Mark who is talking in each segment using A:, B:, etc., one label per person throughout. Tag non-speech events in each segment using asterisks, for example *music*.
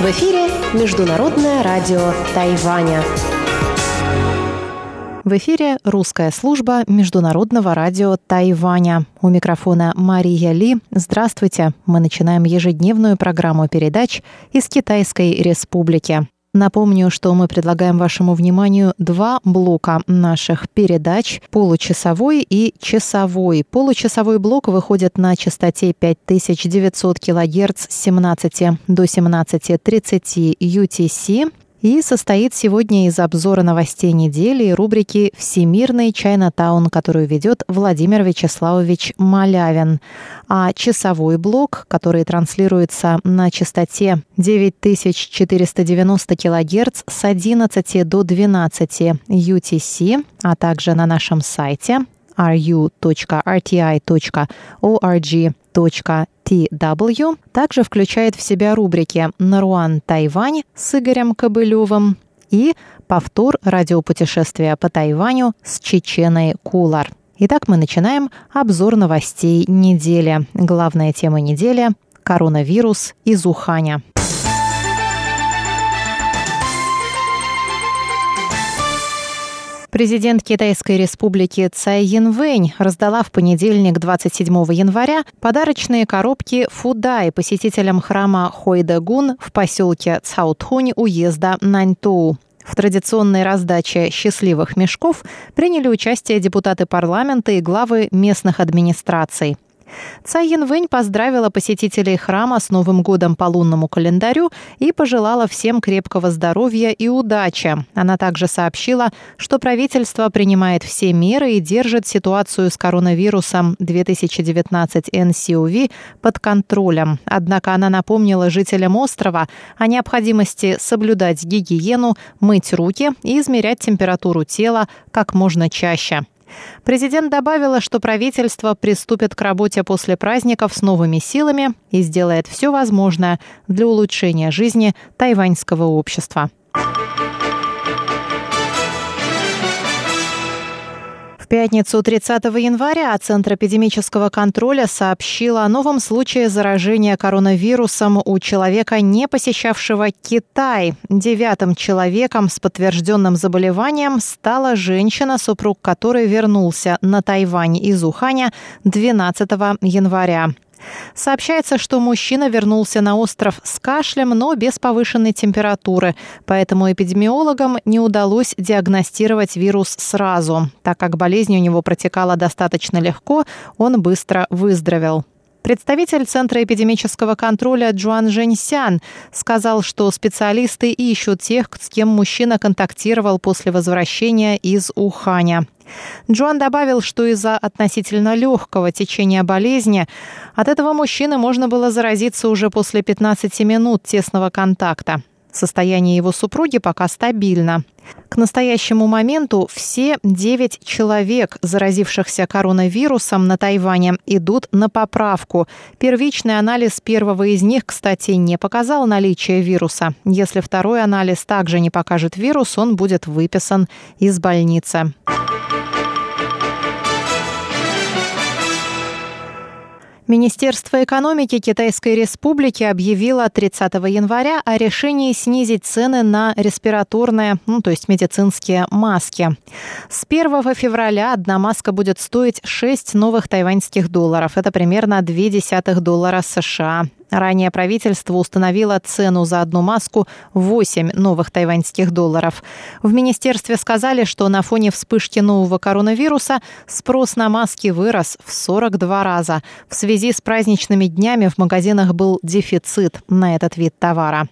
A: В эфире Международное радио Тайваня.
B: В эфире русская служба Международного радио Тайваня. У микрофона Мария Ли. Здравствуйте. Мы начинаем ежедневную программу передач из Китайской Республики. Напомню, что мы предлагаем вашему вниманию два блока наших передач – получасовой и часовой. Получасовой блок выходит на частоте 5900 кГц с 17 до 17.30 UTC и состоит сегодня из обзора новостей недели и рубрики «Всемирный Чайнатаун», которую ведет Владимир Вячеславович Малявин. А часовой блок, который транслируется на частоте 9490 кГц с 11 до 12 UTC, а также на нашем сайте ru.rti.org.tw также включает в себя рубрики «Наруан Тайвань» с Игорем Кобылевым и повтор радиопутешествия по Тайваню с Чеченой Кулар. Итак, мы начинаем обзор новостей недели. Главная тема недели – коронавирус из Уханя. Президент Китайской республики Цай Янвэнь раздала в понедельник 27 января подарочные коробки Фудай посетителям храма Хойдагун в поселке Цаутхунь уезда Наньтоу. В традиционной раздаче «счастливых мешков» приняли участие депутаты парламента и главы местных администраций. Цай Янвэнь поздравила посетителей храма с Новым годом по лунному календарю и пожелала всем крепкого здоровья и удачи. Она также сообщила, что правительство принимает все меры и держит ситуацию с коронавирусом 2019 NCOV под контролем. Однако она напомнила жителям острова о необходимости соблюдать гигиену, мыть руки и измерять температуру тела как можно чаще. Президент добавила, что правительство приступит к работе после праздников с новыми силами и сделает все возможное для улучшения жизни тайваньского общества. Пятницу 30 января Центр эпидемического контроля сообщил о новом случае заражения коронавирусом у человека, не посещавшего Китай. Девятым человеком с подтвержденным заболеванием стала женщина, супруг которой вернулся на Тайвань из Уханя 12 января. Сообщается, что мужчина вернулся на остров с кашлем, но без повышенной температуры, поэтому эпидемиологам не удалось диагностировать вирус сразу. Так как болезнь у него протекала достаточно легко, он быстро выздоровел. Представитель Центра эпидемического контроля Джуан Женьсян сказал, что специалисты ищут тех, с кем мужчина контактировал после возвращения из Уханя. Джоан добавил, что из-за относительно легкого течения болезни от этого мужчины можно было заразиться уже после 15 минут тесного контакта. Состояние его супруги пока стабильно. К настоящему моменту все 9 человек, заразившихся коронавирусом на Тайване, идут на поправку. Первичный анализ первого из них, кстати, не показал наличие вируса. Если второй анализ также не покажет вирус, он будет выписан из больницы. Министерство экономики Китайской Республики объявило 30 января о решении снизить цены на респираторные, ну, то есть медицинские маски. С 1 февраля одна маска будет стоить 6 новых тайваньских долларов. Это примерно 0,2 доллара США. Ранее правительство установило цену за одну маску 8 новых тайваньских долларов. В министерстве сказали, что на фоне вспышки нового коронавируса спрос на маски вырос в 42 раза. В связи с праздничными днями в магазинах был дефицит на этот вид товара.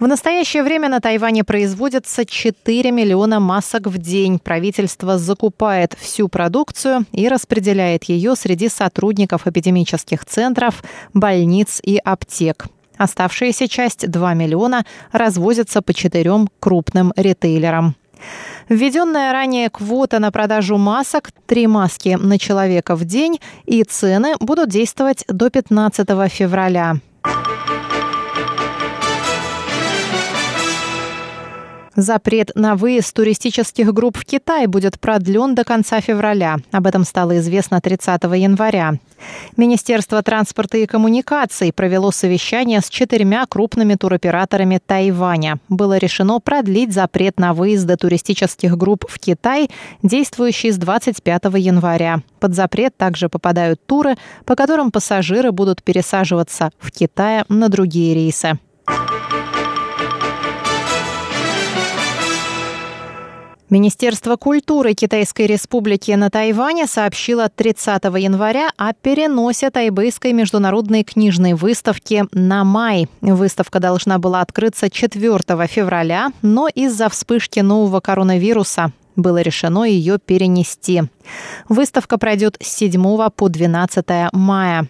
B: В настоящее время на Тайване производится 4 миллиона масок в день. Правительство закупает всю продукцию и распределяет ее среди сотрудников эпидемических центров, больниц и аптек. Оставшаяся часть 2 миллиона развозится по четырем крупным ритейлерам. Введенная ранее квота на продажу масок три маски на человека в день и цены будут действовать до 15 февраля. Запрет на выезд туристических групп в Китай будет продлен до конца февраля. Об этом стало известно 30 января. Министерство транспорта и коммуникаций провело совещание с четырьмя крупными туроператорами Тайваня. Было решено продлить запрет на выезды туристических групп в Китай, действующий с 25 января. Под запрет также попадают туры, по которым пассажиры будут пересаживаться в Китае на другие рейсы. Министерство культуры Китайской Республики на Тайване сообщило 30 января о переносе тайбэйской международной книжной выставки на май. Выставка должна была открыться 4 февраля, но из-за вспышки нового коронавируса было решено ее перенести. Выставка пройдет с 7 по 12 мая.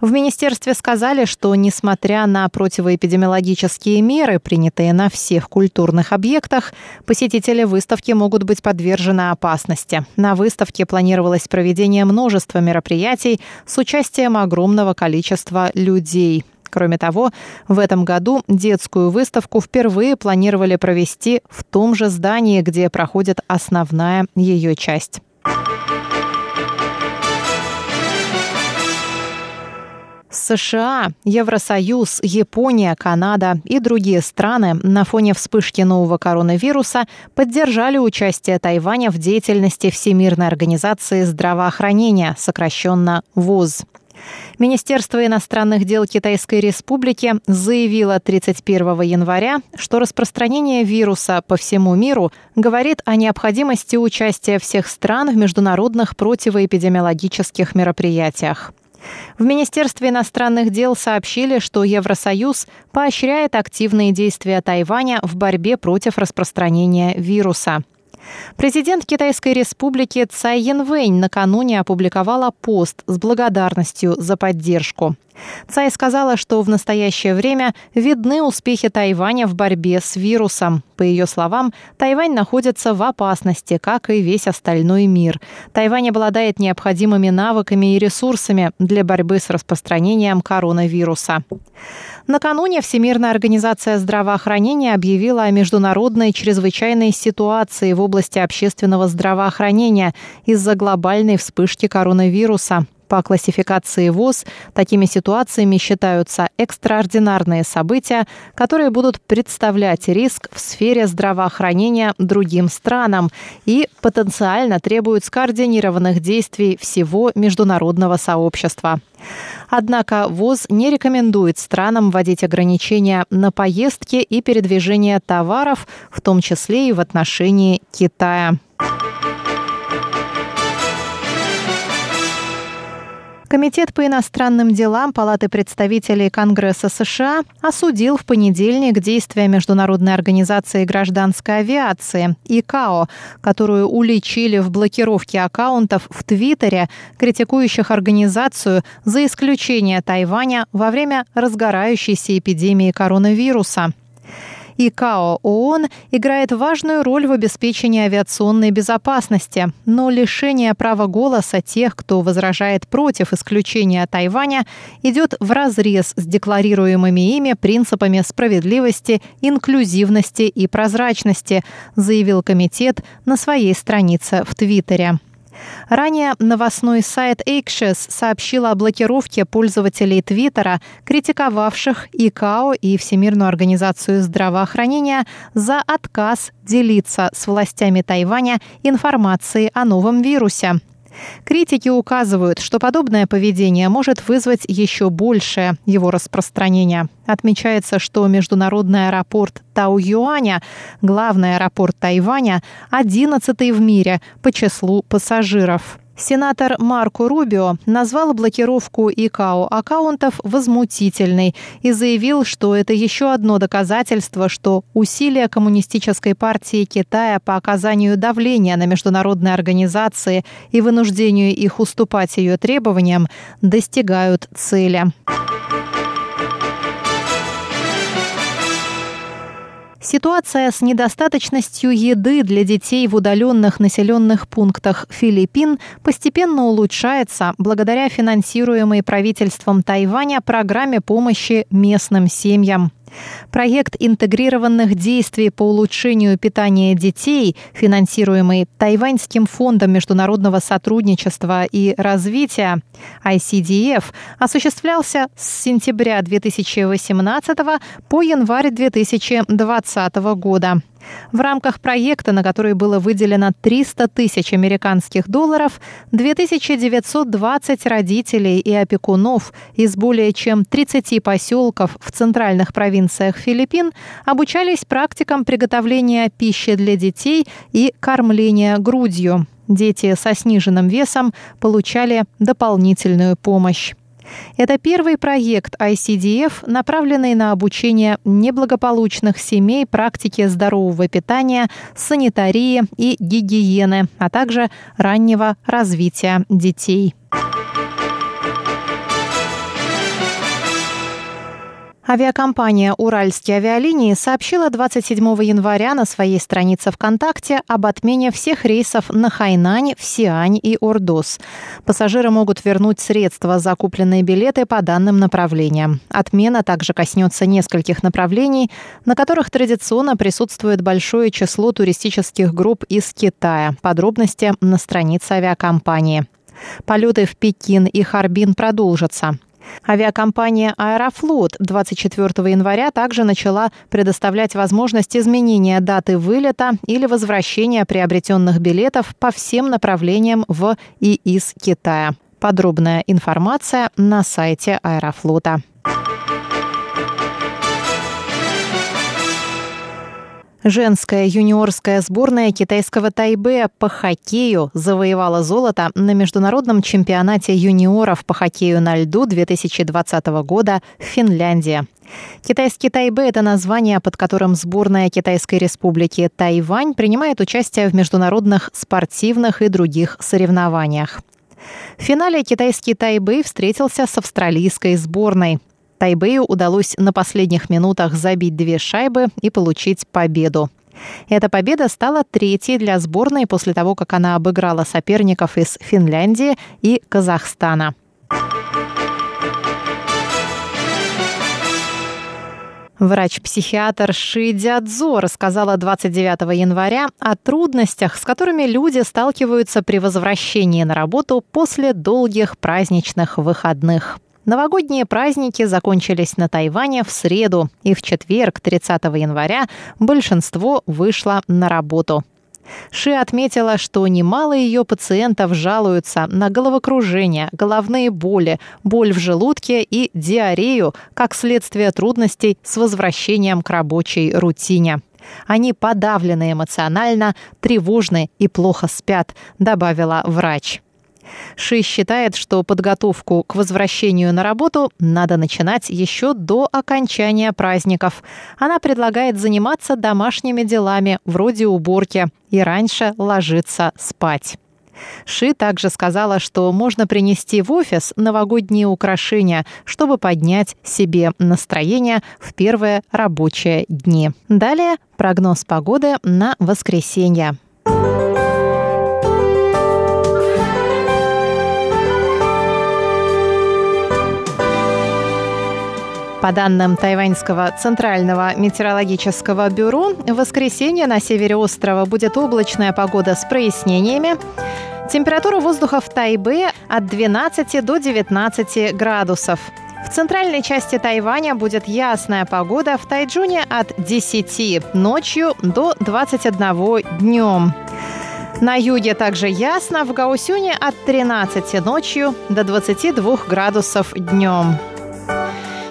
B: В министерстве сказали, что несмотря на противоэпидемиологические меры, принятые на всех культурных объектах, посетители выставки могут быть подвержены опасности. На выставке планировалось проведение множества мероприятий с участием огромного количества людей. Кроме того, в этом году детскую выставку впервые планировали провести в том же здании, где проходит основная ее часть. США, Евросоюз, Япония, Канада и другие страны на фоне вспышки нового коронавируса поддержали участие Тайваня в деятельности Всемирной организации здравоохранения, сокращенно ВОЗ. Министерство иностранных дел Китайской Республики заявило 31 января, что распространение вируса по всему миру говорит о необходимости участия всех стран в международных противоэпидемиологических мероприятиях. В Министерстве иностранных дел сообщили, что Евросоюз поощряет активные действия Тайваня в борьбе против распространения вируса. Президент Китайской республики Цай Янвэнь накануне опубликовала пост с благодарностью за поддержку. Цай сказала, что в настоящее время видны успехи Тайваня в борьбе с вирусом. По ее словам, Тайвань находится в опасности, как и весь остальной мир. Тайвань обладает необходимыми навыками и ресурсами для борьбы с распространением коронавируса. Накануне Всемирная организация здравоохранения объявила о международной чрезвычайной ситуации в области общественного здравоохранения из-за глобальной вспышки коронавируса. По классификации ВОЗ такими ситуациями считаются экстраординарные события, которые будут представлять риск в сфере здравоохранения другим странам и потенциально требуют скоординированных действий всего международного сообщества. Однако ВОЗ не рекомендует странам вводить ограничения на поездки и передвижение товаров, в том числе и в отношении Китая. Комитет по иностранным делам Палаты представителей Конгресса США осудил в понедельник действия Международной организации гражданской авиации ИКАО, которую уличили в блокировке аккаунтов в Твиттере, критикующих организацию за исключение Тайваня во время разгорающейся эпидемии коронавируса. ИКАО ООН играет важную роль в обеспечении авиационной безопасности, но лишение права голоса тех, кто возражает против исключения Тайваня, идет в разрез с декларируемыми ими принципами справедливости, инклюзивности и прозрачности, заявил комитет на своей странице в Твиттере. Ранее новостной сайт Axios сообщил о блокировке пользователей Твиттера, критиковавших ИКАО и Всемирную организацию здравоохранения за отказ делиться с властями Тайваня информацией о новом вирусе. Критики указывают, что подобное поведение может вызвать еще большее его распространение. Отмечается, что международный аэропорт Тау-Юаня, главный аэропорт Тайваня, одиннадцатый в мире по числу пассажиров. Сенатор Марко Рубио назвал блокировку ИКАО аккаунтов возмутительной и заявил, что это еще одно доказательство, что усилия Коммунистической партии Китая по оказанию давления на международные организации и вынуждению их уступать ее требованиям достигают цели. Ситуация с недостаточностью еды для детей в удаленных населенных пунктах Филиппин постепенно улучшается благодаря финансируемой правительством Тайваня программе помощи местным семьям. Проект интегрированных действий по улучшению питания детей, финансируемый Тайваньским фондом международного сотрудничества и развития ICDF, осуществлялся с сентября 2018 по январь 2020 года. В рамках проекта, на который было выделено 300 тысяч американских долларов, 2920 родителей и опекунов из более чем 30 поселков в центральных провинциях Филиппин обучались практикам приготовления пищи для детей и кормления грудью. Дети со сниженным весом получали дополнительную помощь. Это первый проект ICDF, направленный на обучение неблагополучных семей практике здорового питания, санитарии и гигиены, а также раннего развития детей. Авиакомпания «Уральские авиалинии» сообщила 27 января на своей странице ВКонтакте об отмене всех рейсов на Хайнань, Сиань и Ордос. Пассажиры могут вернуть средства за купленные билеты по данным направлениям. Отмена также коснется нескольких направлений, на которых традиционно присутствует большое число туристических групп из Китая. Подробности на странице авиакомпании. Полеты в Пекин и Харбин продолжатся. Авиакомпания «Аэрофлот» 24 января также начала предоставлять возможность изменения даты вылета или возвращения приобретенных билетов по всем направлениям в и из Китая. Подробная информация на сайте «Аэрофлота». Женская юниорская сборная китайского Тайбэя по хоккею завоевала золото на международном чемпионате юниоров по хоккею на льду 2020 года в Финляндии. Китайский Тайбэ – это название, под которым сборная Китайской республики Тайвань принимает участие в международных спортивных и других соревнованиях. В финале китайский Тайбэй встретился с австралийской сборной. Тайбэю удалось на последних минутах забить две шайбы и получить победу. Эта победа стала третьей для сборной после того, как она обыграла соперников из Финляндии и Казахстана. Врач-психиатр Ши Дядзо рассказала 29 января о трудностях, с которыми люди сталкиваются при возвращении на работу после долгих праздничных выходных. Новогодние праздники закончились на Тайване в среду, и в четверг, 30 января, большинство вышло на работу. Ши отметила, что немало ее пациентов жалуются на головокружение, головные боли, боль в желудке и диарею как следствие трудностей с возвращением к рабочей рутине. Они подавлены эмоционально, тревожны и плохо спят, добавила врач. Ши считает, что подготовку к возвращению на работу надо начинать еще до окончания праздников. Она предлагает заниматься домашними делами, вроде уборки, и раньше ложиться спать. Ши также сказала, что можно принести в офис новогодние украшения, чтобы поднять себе настроение в первые рабочие дни. Далее прогноз погоды на воскресенье. По данным Тайваньского центрального метеорологического бюро, в воскресенье на севере острова будет облачная погода с прояснениями. Температура воздуха в Тайбе от 12 до 19 градусов. В центральной части Тайваня будет ясная погода, в Тайджуне от 10 ночью до 21 днем. На юге также ясно, в Гаусюне от 13 ночью до 22 градусов днем.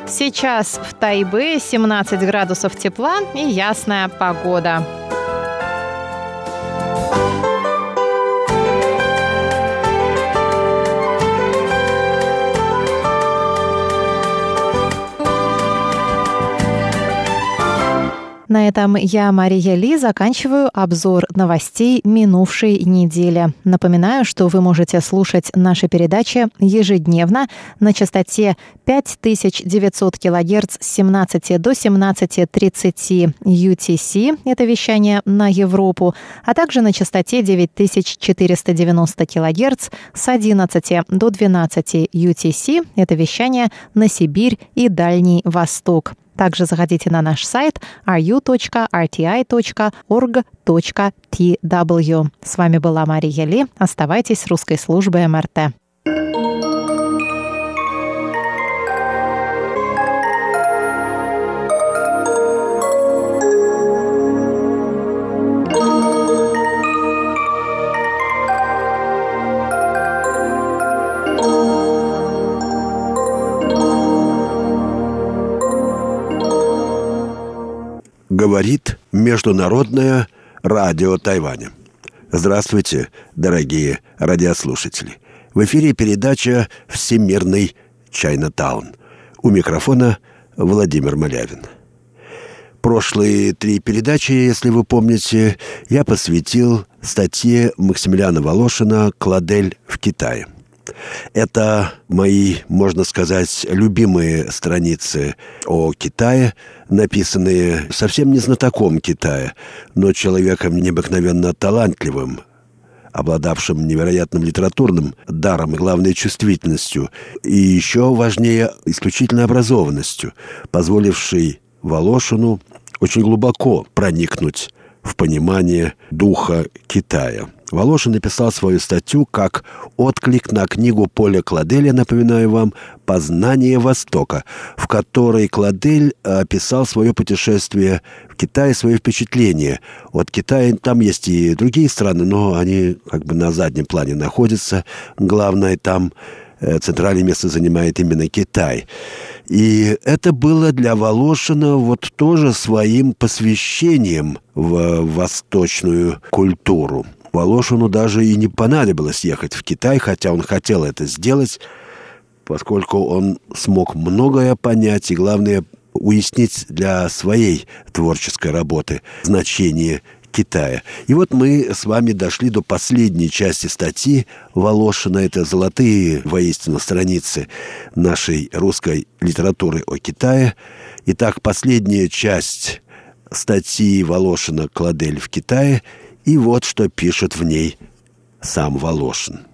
B: Сейчас в Тайбе 17 градусов тепла и ясная погода. На этом я, Мария Ли, заканчиваю обзор новостей минувшей недели. Напоминаю, что вы можете слушать наши передачи ежедневно на частоте 5900 кГц с 17 до 17.30 UTC, это вещание на Европу, а также на частоте 9490 кГц с 11 до 12 UTC, это вещание на Сибирь и Дальний Восток. Также заходите на наш сайт ru.rti.org.tw. С вами была Мария Ли. Оставайтесь с русской службой МРТ.
C: Говорит Международное радио Тайваня. Здравствуйте, дорогие радиослушатели. В эфире передача «Всемирный Чайнатаун». У микрофона Владимир Малявин. Прошлые три передачи, если вы помните, я посвятил статье Максимилиана Волошина «Кладель в Китае». Это мои, можно сказать, любимые страницы о Китае, написанные совсем не знатоком Китая, но человеком необыкновенно талантливым, обладавшим невероятным литературным даром и, главной чувствительностью, и еще важнее, исключительно образованностью, позволившей Волошину очень глубоко проникнуть в понимание духа Китая – Волошин написал свою статью как отклик на книгу Поля Кладеля, напоминаю вам, «Познание Востока», в которой Кладель описал свое путешествие в Китай, свои впечатления от Китая. Там есть и другие страны, но они как бы на заднем плане находятся. Главное там э, центральное место занимает именно Китай. И это было для Волошина вот тоже своим посвящением в восточную культуру. Волошину даже и не понадобилось ехать в Китай, хотя он хотел это сделать, поскольку он смог многое понять и, главное, уяснить для своей творческой работы значение Китая. И вот мы с вами дошли до последней части статьи Волошина. Это золотые, воистину, страницы нашей русской литературы о Китае. Итак, последняя часть статьи Волошина «Кладель в Китае» И вот что пишет в ней сам Волошин.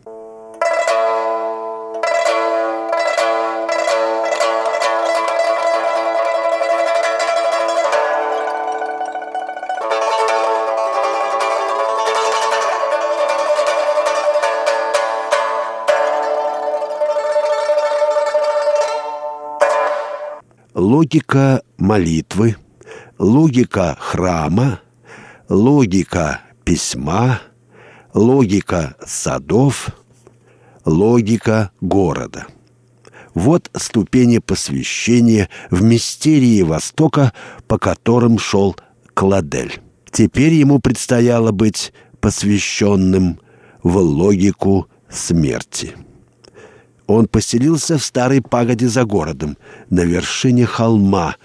C: Логика молитвы, логика храма, логика письма, логика садов, логика города. Вот ступени посвящения в мистерии Востока, по которым шел Кладель. Теперь ему предстояло быть посвященным в логику смерти. Он поселился в старой пагоде за городом, на вершине холма,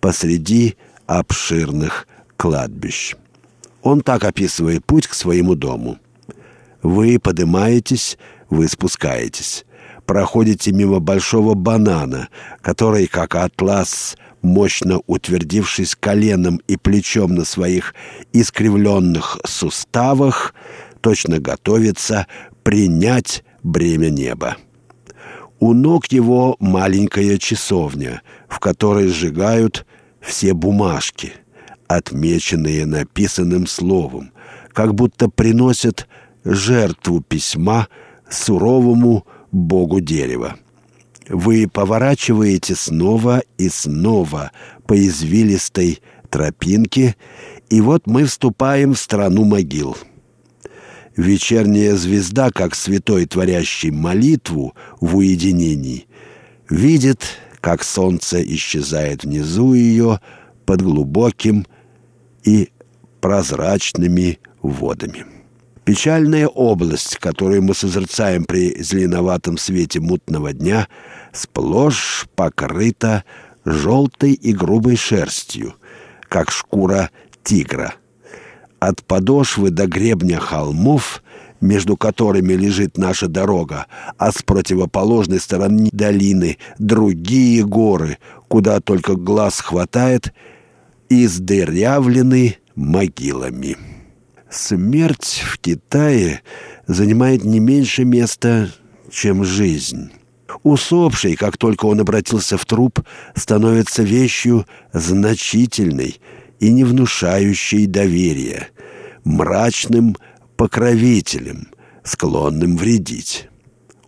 C: посреди обширных кладбищ. Он так описывает путь к своему дому. Вы поднимаетесь, вы спускаетесь. Проходите мимо большого банана, который, как атлас, мощно утвердившись коленом и плечом на своих искривленных суставах, точно готовится принять бремя неба. У ног его маленькая часовня, в которой сжигают все бумажки — отмеченные написанным словом, как будто приносят жертву письма суровому богу дерева. Вы поворачиваете снова и снова по извилистой тропинке, и вот мы вступаем в страну могил. Вечерняя звезда, как святой, творящий молитву в уединении, видит, как солнце исчезает внизу ее под глубоким и прозрачными водами. Печальная область, которую мы созерцаем при зеленоватом свете мутного дня, сплошь покрыта желтой и грубой шерстью, как шкура тигра. От подошвы до гребня холмов, между которыми лежит наша дорога, а с противоположной стороны долины другие горы, куда только глаз хватает — издырявлены могилами. Смерть в Китае занимает не меньше места, чем жизнь. Усопший, как только он обратился в труп, становится вещью значительной и не внушающей доверия, мрачным покровителем, склонным вредить.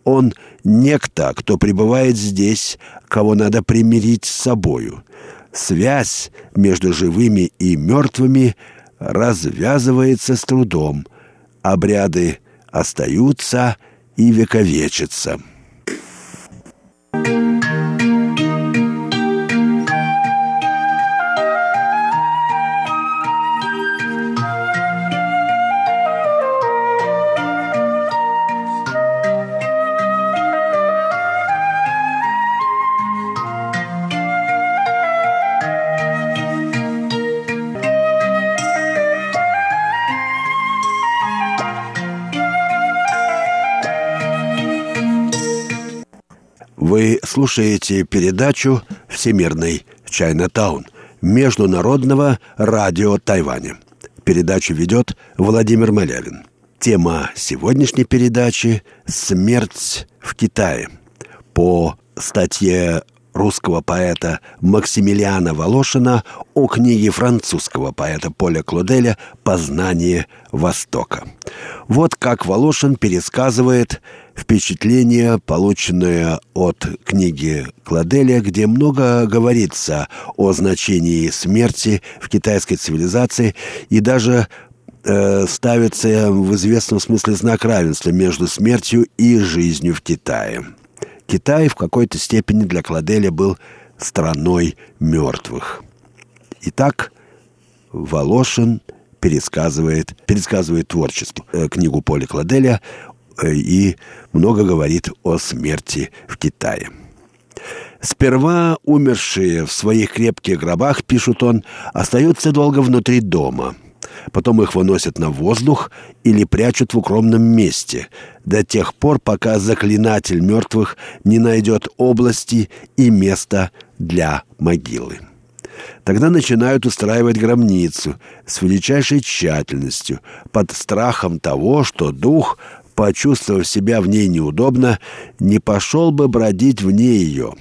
C: Он некто, кто пребывает здесь, кого надо примирить с собою. Связь между живыми и мертвыми развязывается с трудом. Обряды остаются и вековечатся. Вы слушаете передачу «Всемирный Чайнатаун» Международного радио Тайваня. Передачу ведет Владимир Малявин. Тема сегодняшней передачи «Смерть в Китае». По статье русского поэта Максимилиана Волошина о книге французского поэта Поля Клоделя «Познание Востока». Вот как Волошин пересказывает впечатление, полученное от книги Кладеля, где много говорится о значении смерти в китайской цивилизации и даже э, ставится в известном смысле знак равенства между смертью и жизнью в Китае. Китай в какой-то степени для Кладеля был страной мертвых. Итак, Волошин пересказывает, пересказывает творчески э, книгу Поля Кладеля Э, и много говорит о смерти в Китае. Сперва умершие в своих крепких гробах, пишет он, остаются долго внутри дома. Потом их выносят на воздух или прячут в укромном месте, до тех пор, пока заклинатель мертвых не найдет области и места для могилы. Тогда начинают устраивать гробницу с величайшей тщательностью, под страхом того, что дух почувствовав себя в ней неудобно, не пошел бы бродить вне ее.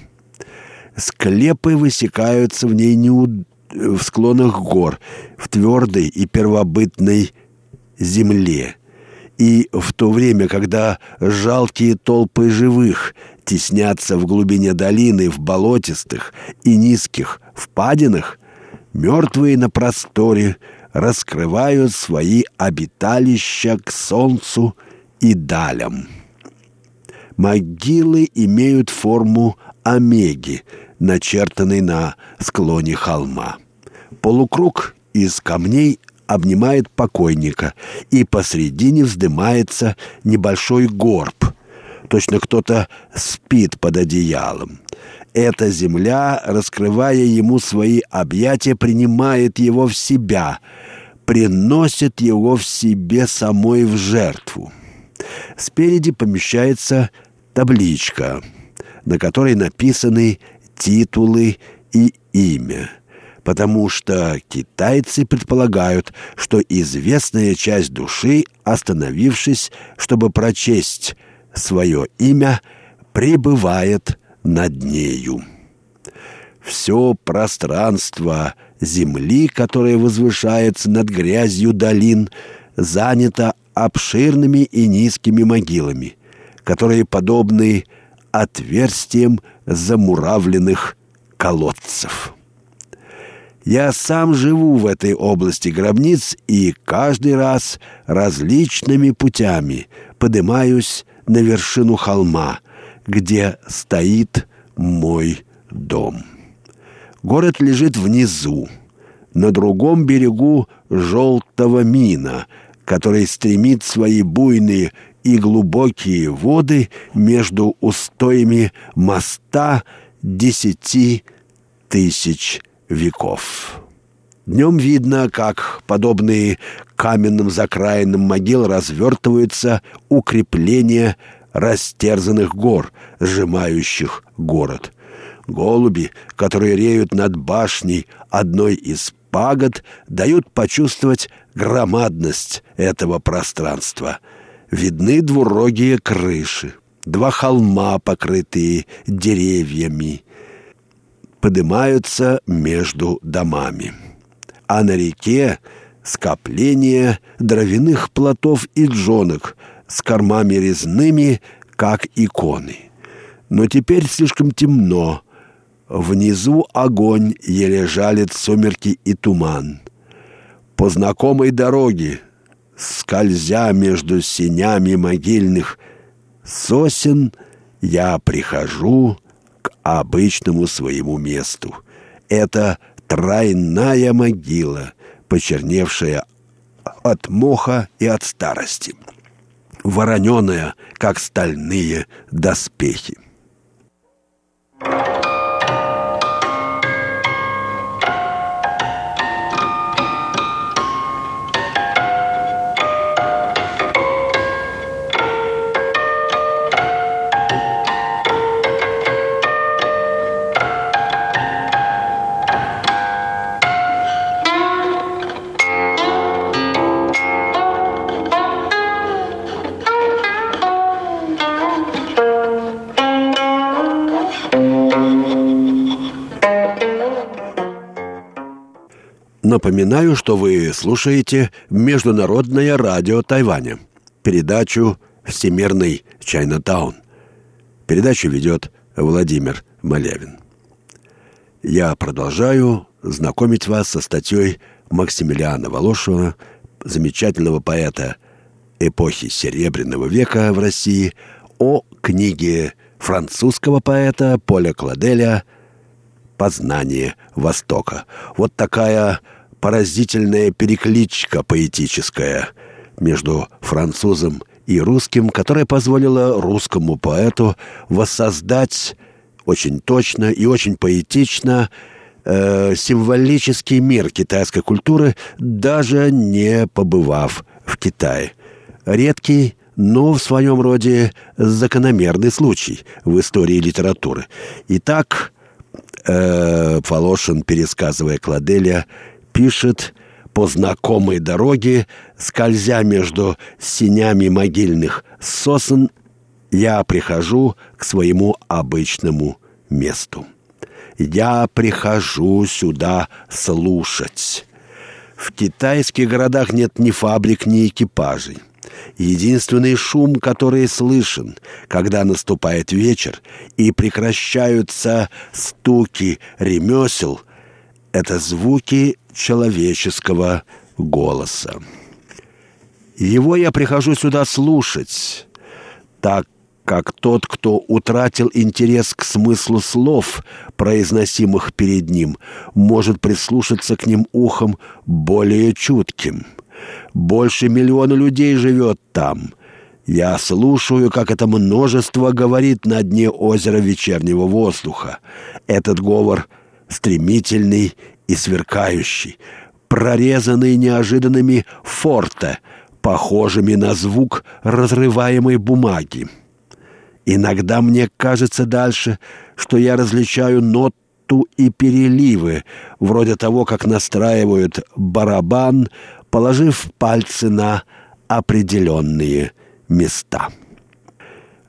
C: Склепы высекаются в ней неуд... в склонах гор, в твердой и первобытной земле. И в то время, когда жалкие толпы живых теснятся в глубине долины, в болотистых и низких впадинах, мертвые на просторе раскрывают свои обиталища к солнцу и далям. Могилы имеют форму омеги, начертанной на склоне холма. Полукруг из камней обнимает покойника, и посредине вздымается небольшой горб. Точно кто-то спит под одеялом. Эта земля, раскрывая ему свои объятия, принимает его в себя, приносит его в себе самой в жертву. Спереди помещается табличка, на которой написаны титулы и имя, потому что китайцы предполагают, что известная часть души, остановившись, чтобы прочесть свое имя, пребывает над нею. Все пространство земли, которое возвышается над грязью долин, занято обширными и низкими могилами, которые подобны отверстиям замуравленных колодцев. Я сам живу в этой области гробниц и каждый раз различными путями поднимаюсь на вершину холма, где стоит мой дом. Город лежит внизу, на другом берегу желтого мина — который стремит свои буйные и глубокие воды между устоями моста десяти тысяч веков. Днем видно, как подобные каменным закраинам могил развертываются укрепления растерзанных гор, сжимающих город. Голуби, которые реют над башней одной из пагод дают почувствовать громадность этого пространства. Видны двурогие крыши. два холма, покрытые деревьями, поднимаются между домами. А на реке скопление дровяных плотов и джонок с кормами резными, как иконы. Но теперь слишком темно. Внизу огонь еле жалит сумерки и туман. По знакомой дороге, скользя между синями могильных сосен, я прихожу обычному своему месту. Это тройная могила, почерневшая от моха и от старости, вороненая, как стальные доспехи. Напоминаю, что вы слушаете Международное радио Тайваня, передачу «Всемирный Чайнатаун». Передачу ведет Владимир Малявин. Я продолжаю знакомить вас со статьей Максимилиана Волошева, замечательного поэта эпохи Серебряного века в России, о книге французского поэта Поля Кладеля «Познание Востока». Вот такая поразительная перекличка поэтическая между французом и русским, которая позволила русскому поэту воссоздать очень точно и очень поэтично э, символический мир китайской культуры, даже не побывав в Китае. Редкий, но в своем роде закономерный случай в истории литературы. Итак, э, Волошин, пересказывая Кладеля, пишет по знакомой дороге, скользя между синями могильных сосен, я прихожу к своему обычному месту. Я прихожу сюда слушать. В китайских городах нет ни фабрик, ни экипажей. Единственный шум, который слышен, когда наступает вечер и прекращаются стуки ремесел, это звуки человеческого голоса. Его я прихожу сюда слушать, так как тот, кто утратил интерес к смыслу слов, произносимых перед ним, может прислушаться к ним ухом более чутким. Больше миллиона людей живет там. Я слушаю, как это множество говорит на дне озера вечернего воздуха. Этот говор стремительный и сверкающий, прорезанный неожиданными форте, похожими на звук разрываемой бумаги. Иногда мне кажется дальше, что я различаю ноту и переливы, вроде того, как настраивают барабан, положив пальцы на определенные места.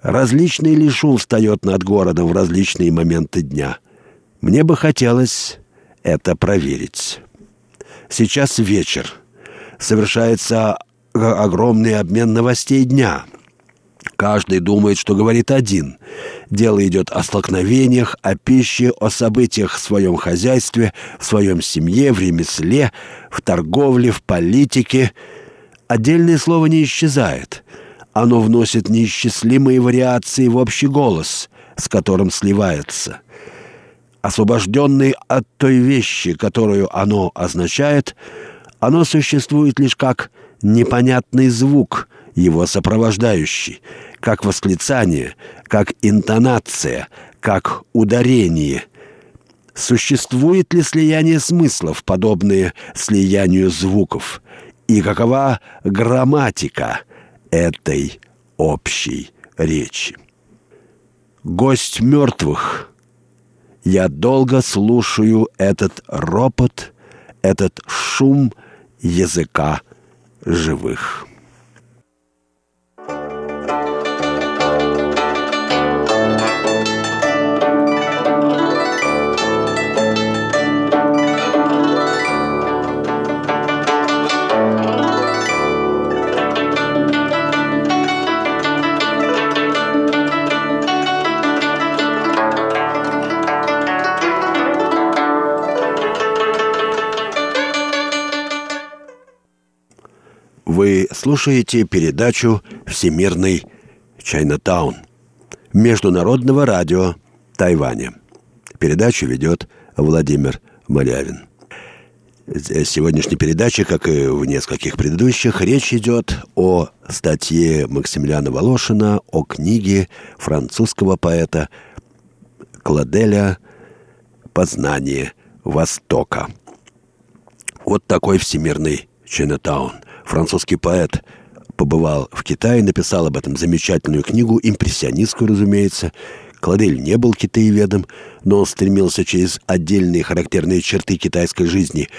C: Различный ли шум встает над городом в различные моменты дня. Мне бы хотелось это проверить. Сейчас вечер. Совершается огромный обмен новостей дня. Каждый думает, что говорит один. Дело идет о столкновениях, о пище, о событиях в своем хозяйстве, в своем семье, в ремесле, в торговле, в политике. Отдельное слово не исчезает. Оно вносит неисчислимые вариации в общий голос, с которым сливается освобожденный от той вещи, которую оно означает, оно существует лишь как непонятный звук, его сопровождающий, как восклицание, как интонация, как ударение. Существует ли слияние смыслов, подобное слиянию звуков? И какова грамматика этой общей речи? Гость мертвых — я долго слушаю этот ропот, этот шум языка живых. Слушаете передачу «Всемирный Чайнатаун» Международного радио Тайваня. Передачу ведет Владимир Малявин. В сегодняшней передаче, как и в нескольких предыдущих, речь идет о статье Максимилиана Волошина о книге французского поэта Кладеля «Познание Востока». Вот такой всемирный Чайнатаун. Французский поэт побывал в Китае, написал об этом замечательную книгу, импрессионистскую, разумеется. Кладель не был китаеведом, но он стремился через отдельные характерные черты китайской жизни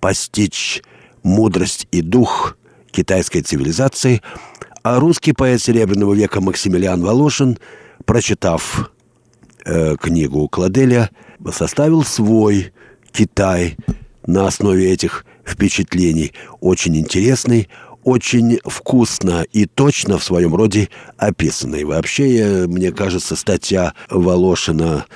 C: постичь мудрость и дух китайской цивилизации, а русский поэт Серебряного века Максимилиан Волошин, прочитав э, книгу Кладеля, составил свой Китай на основе этих впечатлений. Очень интересный, очень вкусно и точно в своем роде описанный. Вообще, мне кажется, статья Волошина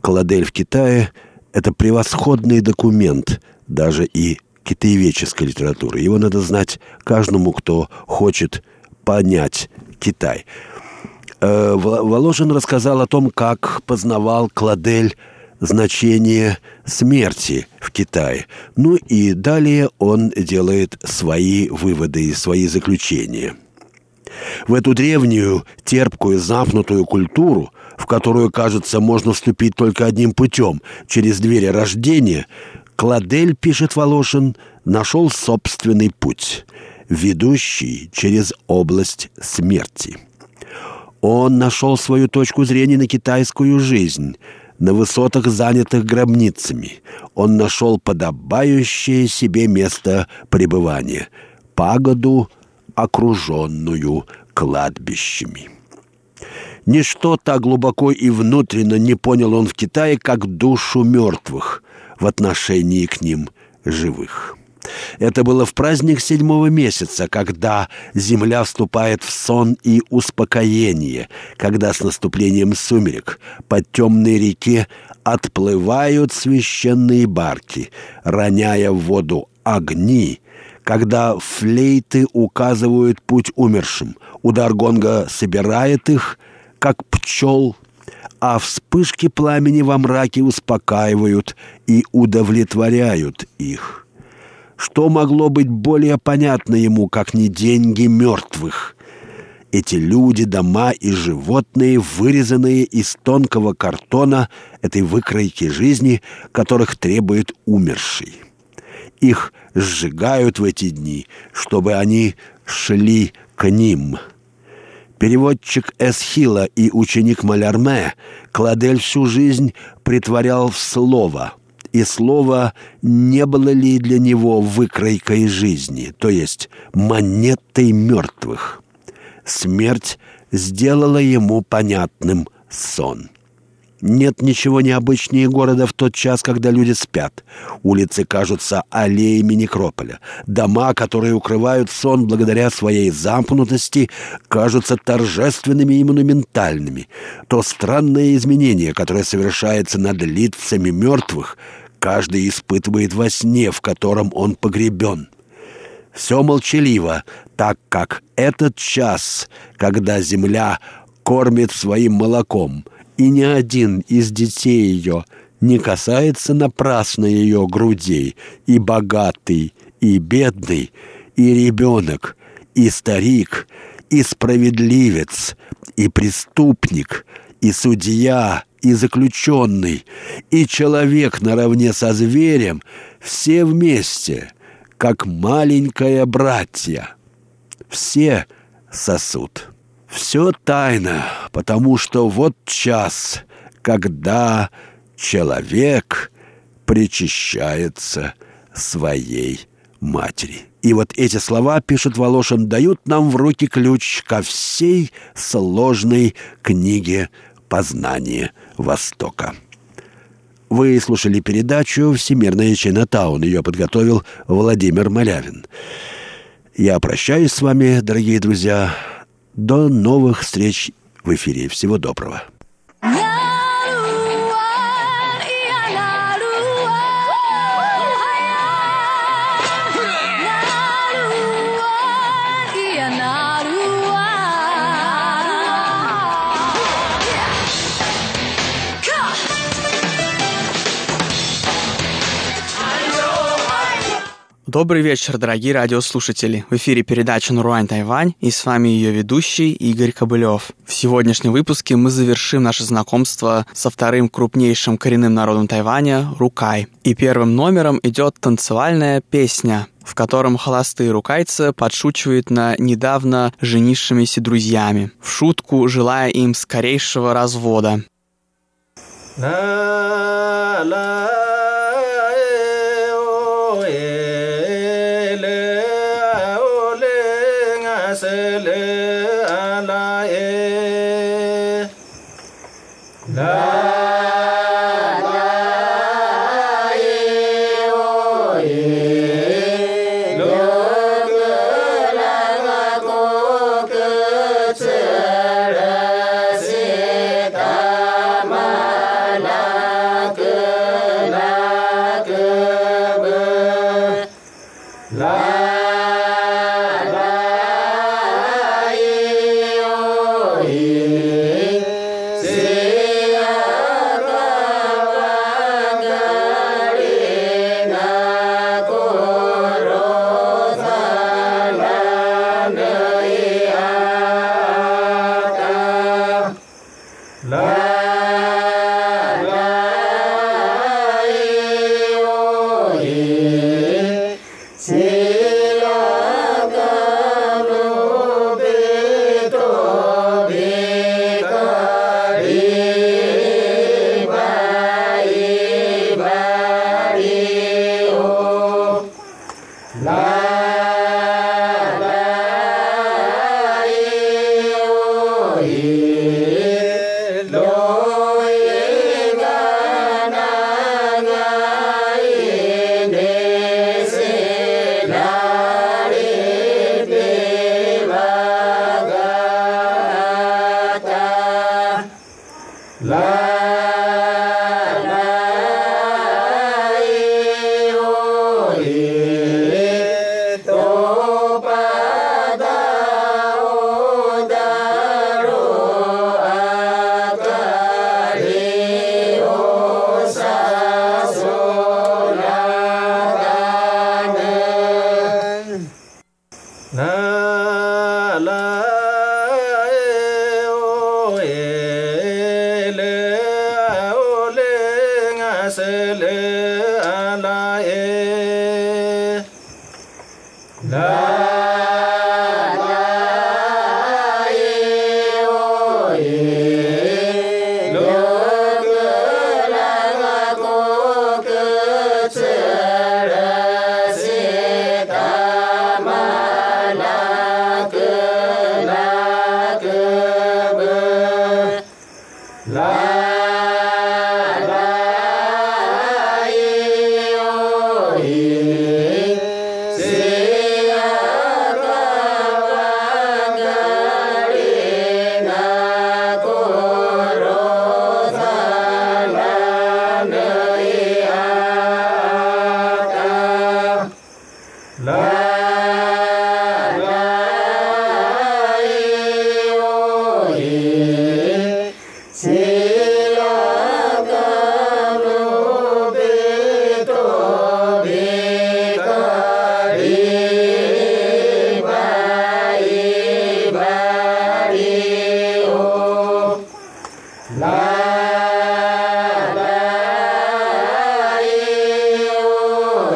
C: «Кладель в Китае» — это превосходный документ даже и китаеведческой литературы. Его надо знать каждому, кто хочет понять Китай. Э, Волошин рассказал о том, как познавал Кладель значение смерти в Китае. Ну и далее он делает свои выводы и свои заключения. В эту древнюю, терпкую, замкнутую культуру, в которую, кажется, можно вступить только одним путем, через двери рождения, Кладель, пишет Волошин, нашел собственный путь, ведущий через область смерти. Он нашел свою точку зрения на китайскую жизнь – на высотах, занятых гробницами, он нашел подобающее себе место пребывания — пагоду, окруженную кладбищами. Ничто так глубоко и внутренно не понял он в Китае, как душу мертвых в отношении к ним живых. Это было в праздник седьмого месяца, когда земля вступает в сон и успокоение, когда с наступлением сумерек по темной реке отплывают священные барки, роняя в воду огни, когда флейты указывают путь умершим, удар гонга собирает их, как пчел, а вспышки пламени во мраке успокаивают и удовлетворяют их. Что могло быть более понятно ему, как не деньги мертвых? Эти люди, дома и животные, вырезанные из тонкого картона этой выкройки жизни, которых требует умерший. Их сжигают в эти дни, чтобы они шли к ним. Переводчик Эсхила и ученик Малярме Кладель всю жизнь притворял в слово — и слово не было ли для него выкройкой жизни, то есть монетой мертвых. Смерть сделала ему понятным сон. Нет ничего необычнее города в тот час, когда люди спят. Улицы кажутся аллеями некрополя. Дома, которые укрывают сон благодаря своей замкнутости, кажутся торжественными и монументальными. То странное изменение, которое совершается над лицами мертвых, каждый испытывает во сне, в котором он погребен. Все молчаливо, так как этот час, когда земля кормит своим молоком, и ни один из детей ее не касается напрасно ее грудей, и богатый, и бедный, и ребенок, и старик, и справедливец, и преступник, и судья, и заключенный, и человек наравне со зверем, все вместе, как маленькое братья. Все сосут. Все тайно, потому что вот час, когда человек причащается своей матери. И вот эти слова, пишет Волошин, дают нам в руки ключ ко всей сложной книге познания Востока. Вы слушали передачу «Всемирная Чайнатаун». Ее подготовил Владимир Малявин. Я прощаюсь с вами, дорогие друзья. До новых встреч в эфире. Всего доброго.
D: Добрый вечер, дорогие радиослушатели. В эфире передача «Наруань Тайвань» и с вами ее ведущий Игорь Кобылев. В сегодняшнем выпуске мы завершим наше знакомство со вторым крупнейшим коренным народом Тайваня – Рукай. И первым номером идет танцевальная песня, в котором холостые рукайцы подшучивают на недавно женившимися друзьями, в шутку желая им скорейшего развода.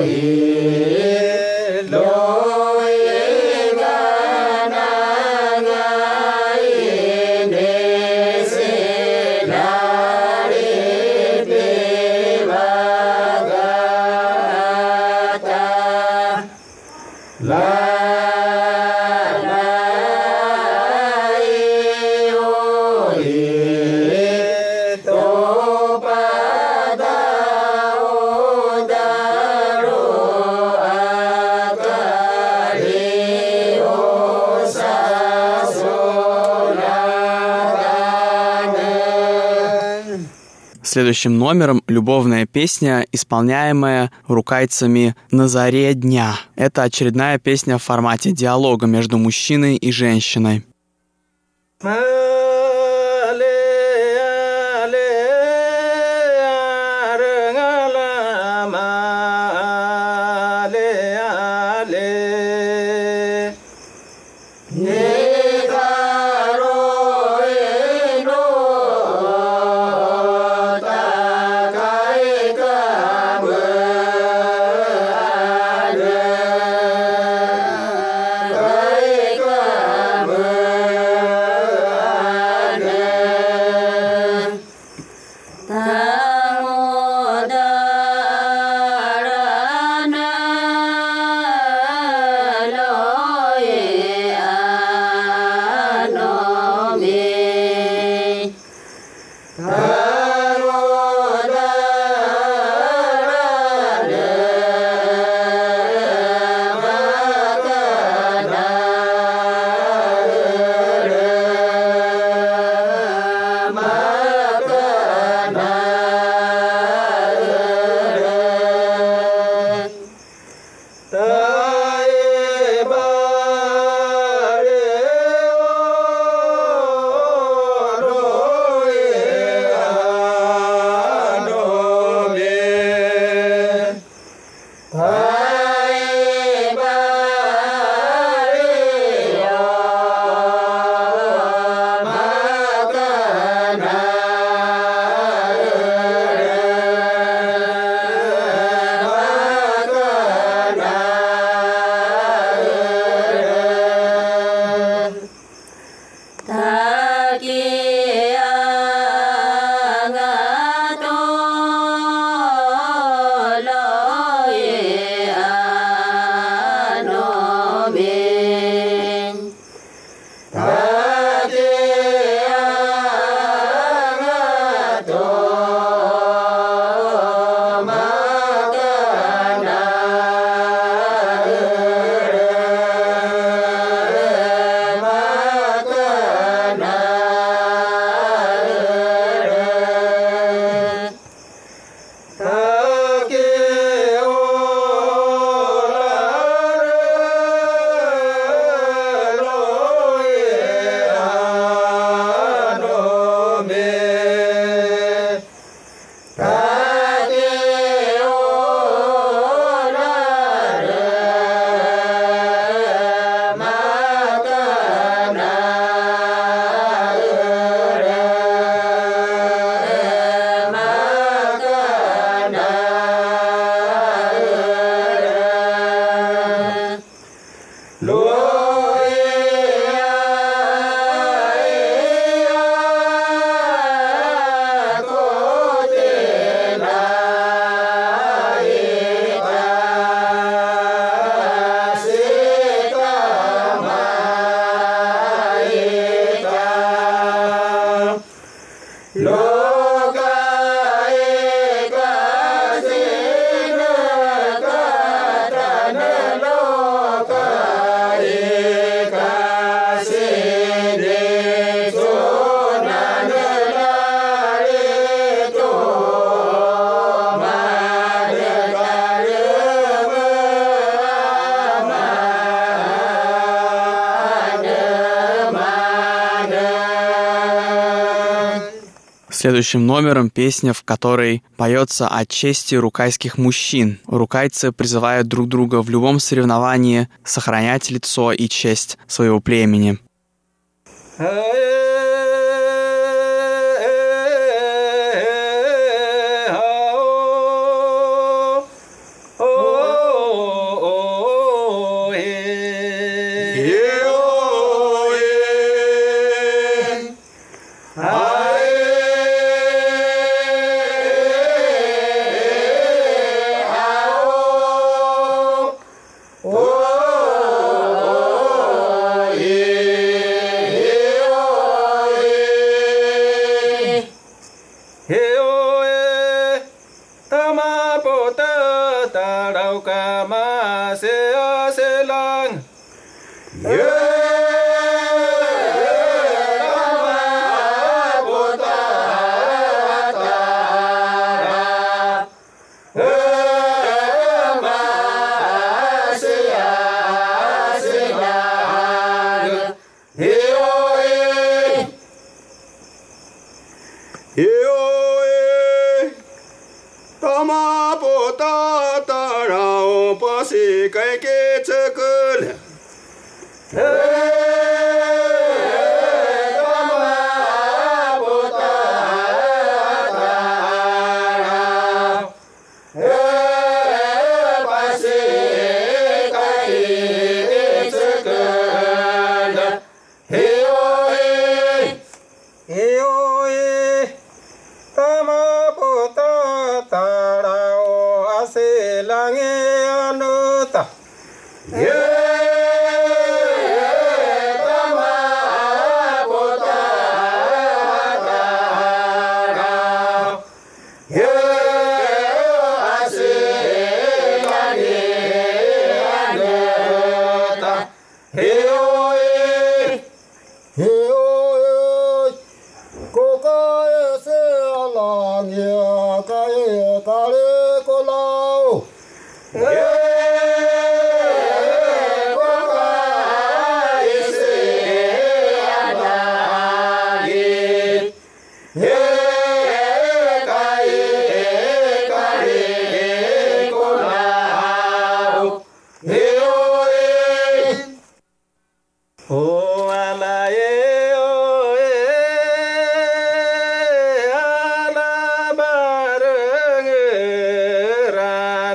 D: Yeah. Следующим номером любовная песня, исполняемая рукайцами «На заре дня». Это очередная песня в формате диалога между мужчиной и женщиной. Следующим номером песня, в которой поется о чести рукайских мужчин. Рукайцы призывают друг друга в любом соревновании сохранять лицо и честь своего племени.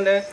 D: На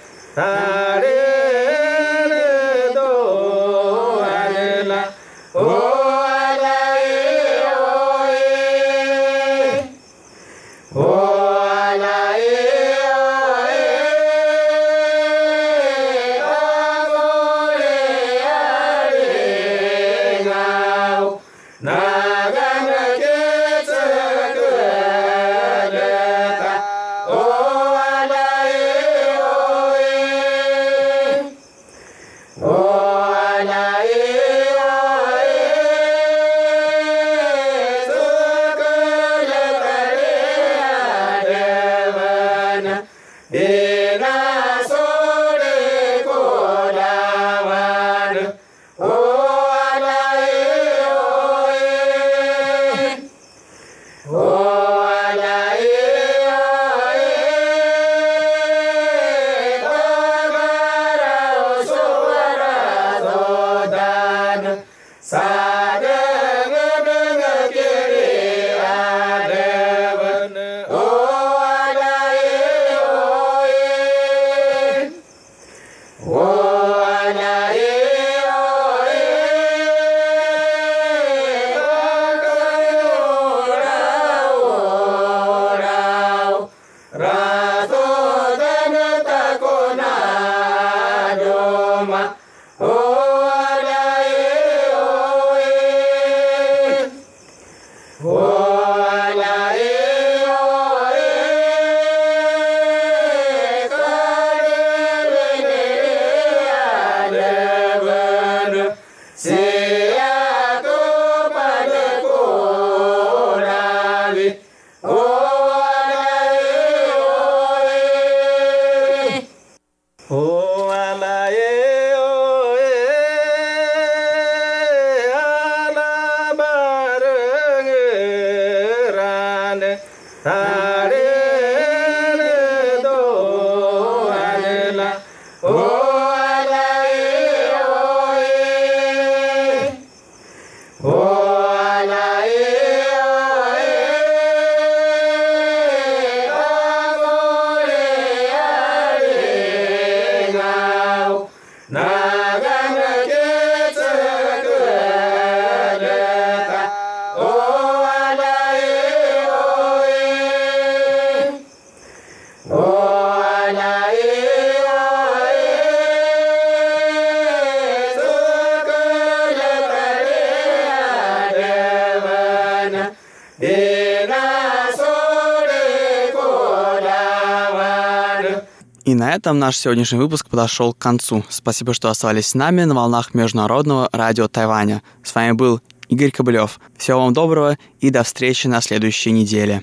D: этом наш сегодняшний выпуск подошел к концу. Спасибо, что оставались с нами на волнах Международного радио Тайваня. С вами был Игорь Кобылев. Всего вам доброго и до встречи на следующей неделе.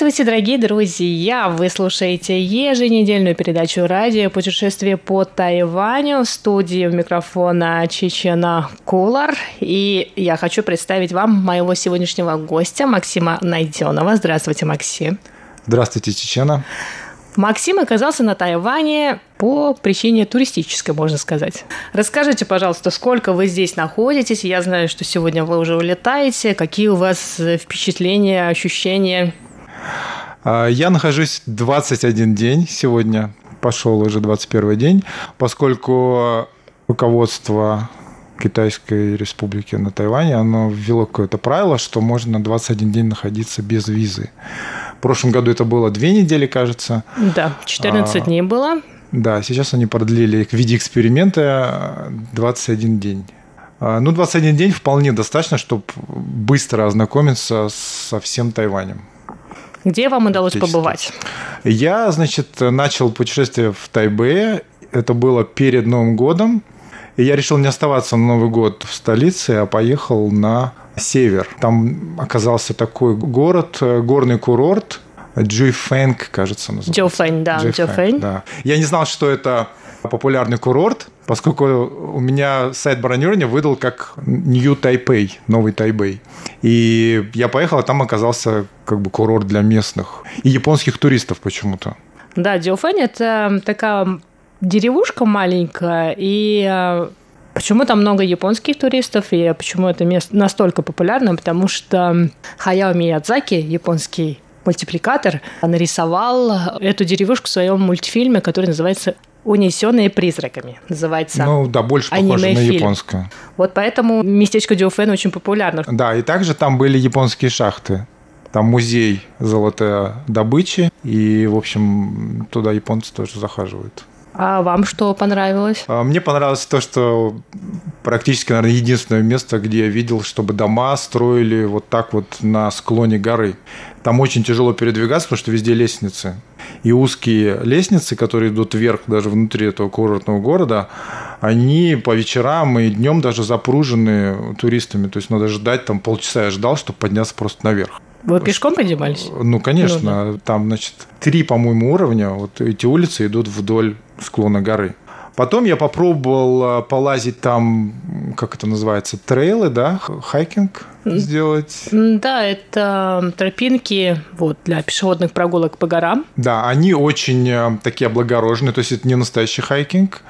B: Здравствуйте, дорогие друзья! Вы слушаете еженедельную передачу радио «Путешествие по Тайваню» в студии у микрофона Чечена Кулар. И я хочу представить вам моего сегодняшнего гостя Максима Найденова. Здравствуйте, Максим.
E: Здравствуйте, Чечена. Максим оказался на Тайване по причине туристической, можно сказать. Расскажите, пожалуйста, сколько вы здесь находитесь? Я знаю, что сегодня вы уже улетаете. Какие у вас впечатления, ощущения?
F: А, я нахожусь 21 день сегодня. Пошел уже 21 день, поскольку руководство Китайской республики на Тайване, оно ввело какое-то правило, что можно 21 день находиться без визы. В прошлом году это было две недели, кажется.
E: Да, 14 а, дней было.
F: Да, сейчас они продлили в виде эксперимента 21 день. А, ну, 21 день вполне достаточно, чтобы быстро ознакомиться со всем Тайванем.
E: Где вам удалось побывать?
F: Я, значит, начал путешествие в Тайбэе. Это было перед Новым годом. И я решил не оставаться на Новый год в столице, а поехал на север. Там оказался такой город, э, горный курорт, Джуйфэнг, кажется, называется.
E: Джоуфэнг, да, Джоуфэнг.
F: Да. Я не знал, что это популярный курорт, поскольку у меня сайт бронирования выдал как New Taipei, новый Тайбэй. И я поехал, а там оказался как бы курорт для местных и японских туристов почему-то.
E: Да, Джоуфэнь – это такая деревушка маленькая, и э, Почему там много японских туристов и почему это место настолько популярно? Потому что Хаяо Миядзаки, японский мультипликатор, нарисовал эту деревушку в своем мультфильме, который называется «Унесенные призраками». Называется
F: Ну да, больше похоже на японское.
E: Вот поэтому местечко Диофен очень популярно.
F: Да, и также там были японские шахты. Там музей золотой добычи, и, в общем, туда японцы тоже захаживают.
E: А вам что понравилось? А,
F: мне понравилось то, что практически, наверное, единственное место, где я видел, чтобы дома строили вот так вот на склоне горы. Там очень тяжело передвигаться, потому что везде лестницы. И узкие лестницы, которые идут вверх даже внутри этого курортного города, они по вечерам и днем даже запружены туристами. То есть надо ждать там полчаса. Я ждал, чтобы подняться просто наверх.
E: Вы пешком поднимались?
F: Ну, конечно. Ну, да. Там, значит, три, по-моему, уровня. Вот эти улицы идут вдоль склона горы. Потом я попробовал э, полазить там, как это называется, трейлы, да, хайкинг сделать.
E: Да, это тропинки вот, для пешеходных прогулок по горам.
F: Да, они очень э, такие облагороженные, то есть это не настоящий хайкинг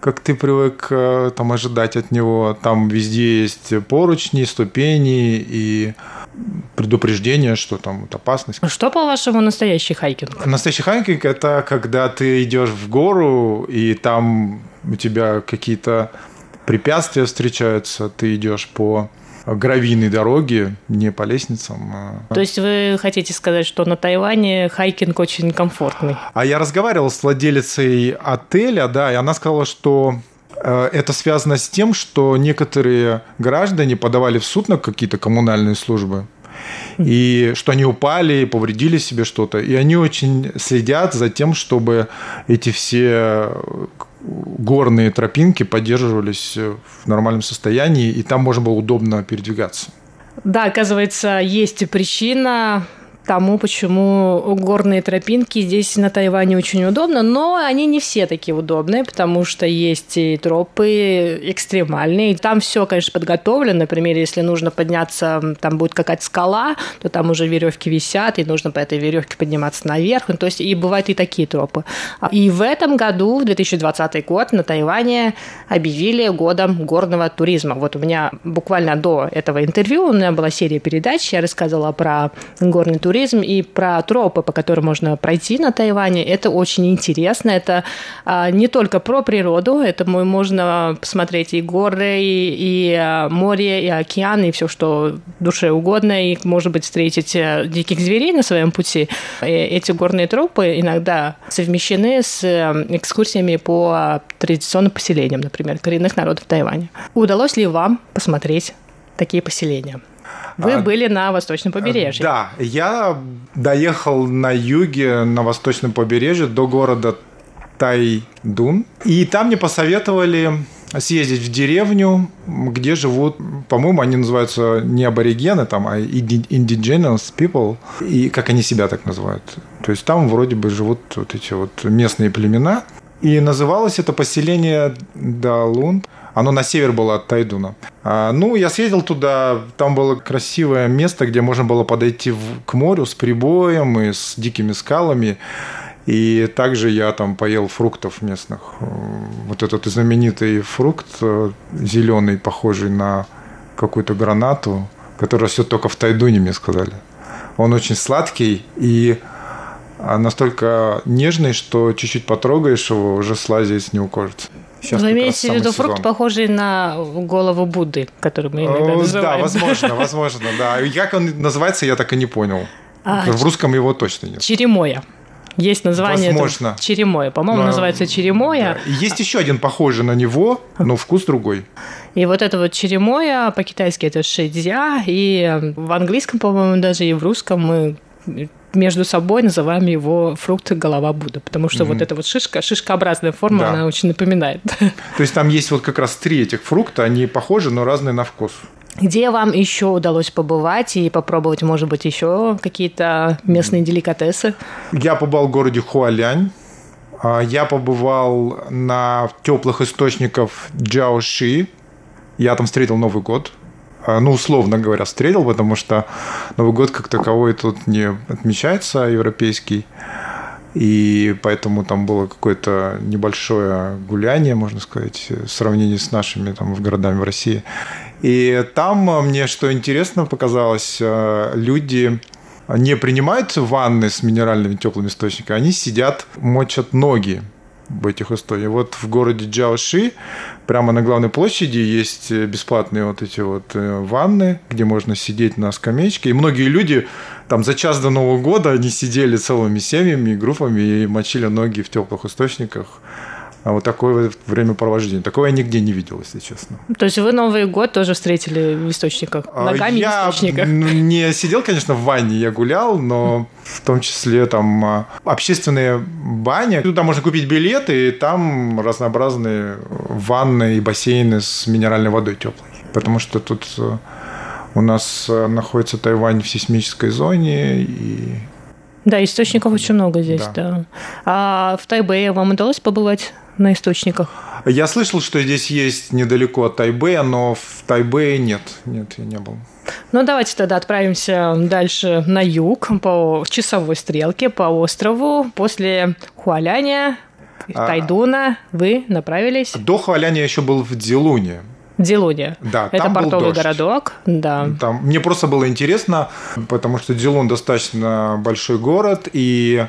F: как ты привык э, там ожидать от него. Там везде есть поручни, ступени и предупреждение, что там вот опасность.
E: Что, по-вашему, настоящий хайкинг?
F: Настоящий хайкинг – это когда ты идешь в гору, и там у тебя какие-то препятствия встречаются, ты идешь по гравийной дороги, не по лестницам.
E: А... То есть вы хотите сказать, что на Тайване хайкинг очень комфортный?
F: А я разговаривал с владелицей отеля, да, и она сказала, что э, это связано с тем, что некоторые граждане подавали в суд на какие-то коммунальные службы, и что они упали, повредили себе что-то. И они очень следят за тем, чтобы эти все горные тропинки поддерживались в нормальном состоянии, и там можно было удобно передвигаться.
E: Да, оказывается, есть причина тому, почему горные тропинки здесь на Тайване очень удобно, но они не все такие удобные, потому что есть и тропы экстремальные. Там все, конечно, подготовлено. Например, если нужно подняться, там будет какая-то скала, то там уже веревки висят, и нужно по этой веревке подниматься наверх. Ну, то есть и бывают и такие тропы. И в этом году, в 2020 год, на Тайване объявили годом горного туризма. Вот у меня буквально до этого интервью у меня была серия передач, я рассказывала про горный туризм, туризм и про тропы, по которым можно пройти на Тайване. Это очень интересно. Это а, не только про природу, это можно посмотреть и горы, и, и а, море, и океан, и все, что душе угодно, и, может быть, встретить э, диких зверей на своем пути. И эти горные тропы иногда совмещены с э, экскурсиями по традиционным поселениям, например, коренных народов Тайваня. Удалось ли вам посмотреть такие поселения? Вы а, были на восточном побережье.
F: Да, я доехал на юге, на восточном побережье до города Тайдун. И там мне посоветовали съездить в деревню, где живут, по-моему, они называются не аборигены, там, а indigenous people, и как они себя так называют. То есть там вроде бы живут вот эти вот местные племена. И называлось это поселение Далун. Оно на север было от Тайдуна. А, ну, я съездил туда, там было красивое место, где можно было подойти в, к морю с прибоем и с дикими скалами. И также я там поел фруктов местных. Вот этот знаменитый фрукт зеленый, похожий на какую-то гранату, который растет только в Тайдуне, мне сказали. Он очень сладкий и настолько нежный, что чуть-чуть потрогаешь его, уже слазит с него кожица.
E: Сейчас Вы имеете в виду фрукт, похожий на голову Будды, который мы иногда называем?
F: Да, возможно, *laughs* возможно, да. Как он называется, я так и не понял. А, в русском его точно нет.
E: Черемоя. Есть название
F: Возможно.
E: черемоя. По-моему, но, называется черемоя.
F: Да. Есть еще один похожий на него, но вкус другой.
E: И вот это вот черемоя, по-китайски это шэдзя, и в английском, по-моему, даже и в русском мы между собой называем его фрукт голова Будда, потому что mm-hmm. вот эта вот шишка, шишкообразная форма, да. она очень напоминает. *laughs*
F: То есть там есть вот как раз три этих фрукта, они похожи, но разные на вкус.
E: Где вам еще удалось побывать и попробовать, может быть, еще какие-то местные деликатесы?
F: Я побывал в городе Хуалянь. А, я побывал на теплых источниках Джаоши. Я там встретил Новый год. А, ну, условно говоря, встретил, потому что Новый год как таковой тут не отмечается, европейский. И поэтому там было какое-то небольшое гуляние, можно сказать, в сравнении с нашими там, городами в России. И там мне что интересно показалось, э, люди не принимают ванны с минеральными теплыми источниками, они сидят, мочат ноги в этих источниках. Вот в городе Джаоши прямо на главной площади есть бесплатные вот эти вот э, ванны, где можно сидеть на скамеечке. И многие люди там за час до Нового года они сидели целыми семьями и группами и мочили ноги в теплых источниках вот такое времяпровождение. Такого я нигде не видел, если честно.
E: То есть вы Новый год тоже встретили в источниках, а, ногами
F: я
E: в источниках?
F: не сидел, конечно, в ванне, я гулял, но в том числе там а, общественные бани. Туда можно купить билеты, и там разнообразные ванны и бассейны с минеральной водой теплой. Потому что тут э, у нас э, находится Тайвань в сейсмической зоне, и
E: да, источников очень много здесь, да. да. А в Тайбэе вам удалось побывать? На источниках?
F: Я слышал, что здесь есть недалеко от Тайбэя, но в Тайбэе нет. Нет, я не был.
E: Ну, давайте тогда отправимся дальше на юг по часовой стрелке по острову. После Хуаляня, а, Тайдуна вы направились?
F: До Хуаляня я еще был в Дилуне.
E: Дилуне.
F: Да,
E: Это
F: там
E: портовый
F: был дождь.
E: городок. Да.
F: Там, мне просто было интересно, потому что Дилун достаточно большой город, и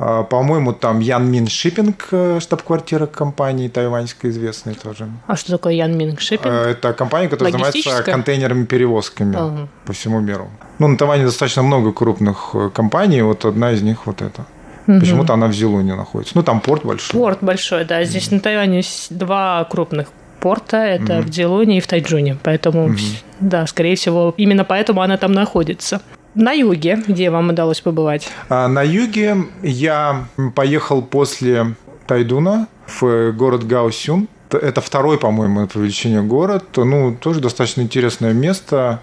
F: по-моему, там Ян Мин Шиппинг, э, штаб-квартира компании тайваньской известной тоже.
E: А что такое Ян Мин Шиппинг?
F: Э, это компания, которая занимается контейнерами перевозками ага. по всему миру. Ну, на Тайване достаточно много крупных э, компаний, вот одна из них вот эта. Угу. Почему-то она в Зелуне находится. Ну, там порт большой.
E: Порт большой, да. Здесь угу. на Тайване два крупных порта. Это угу. в Дилуне и в Тайджуне. Поэтому, угу. да, скорее всего, именно поэтому она там находится. На юге, где вам удалось побывать?
F: А, на юге я поехал после Тайдуна в город Гаосюн. Это второй, по-моему, по величине город. Ну, тоже достаточно интересное место.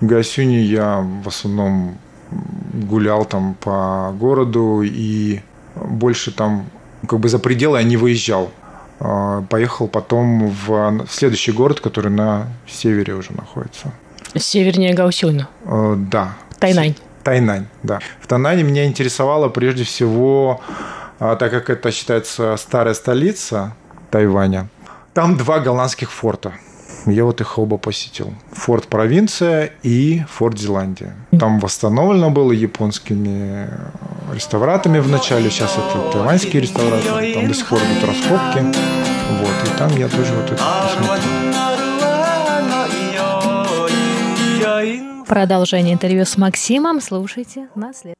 F: В Гаосюне я в основном гулял там по городу и больше там как бы за пределы я не выезжал. А, поехал потом в следующий город, который на севере уже находится.
E: Севернее Гаусюна?
F: Э, да,
E: Тайнань.
F: Тайнань, да. В Тайнане меня интересовало прежде всего, а, так как это считается старая столица Тайваня, там два голландских форта. Я вот их оба посетил. Форт Провинция и Форт Зеландия. Там восстановлено было японскими реставраторами в начале. Сейчас это тайваньские реставраторы. Там до сих пор идут раскопки. Вот. И там я тоже вот это посмотрел.
E: Продолжение интервью с Максимом слушайте на след.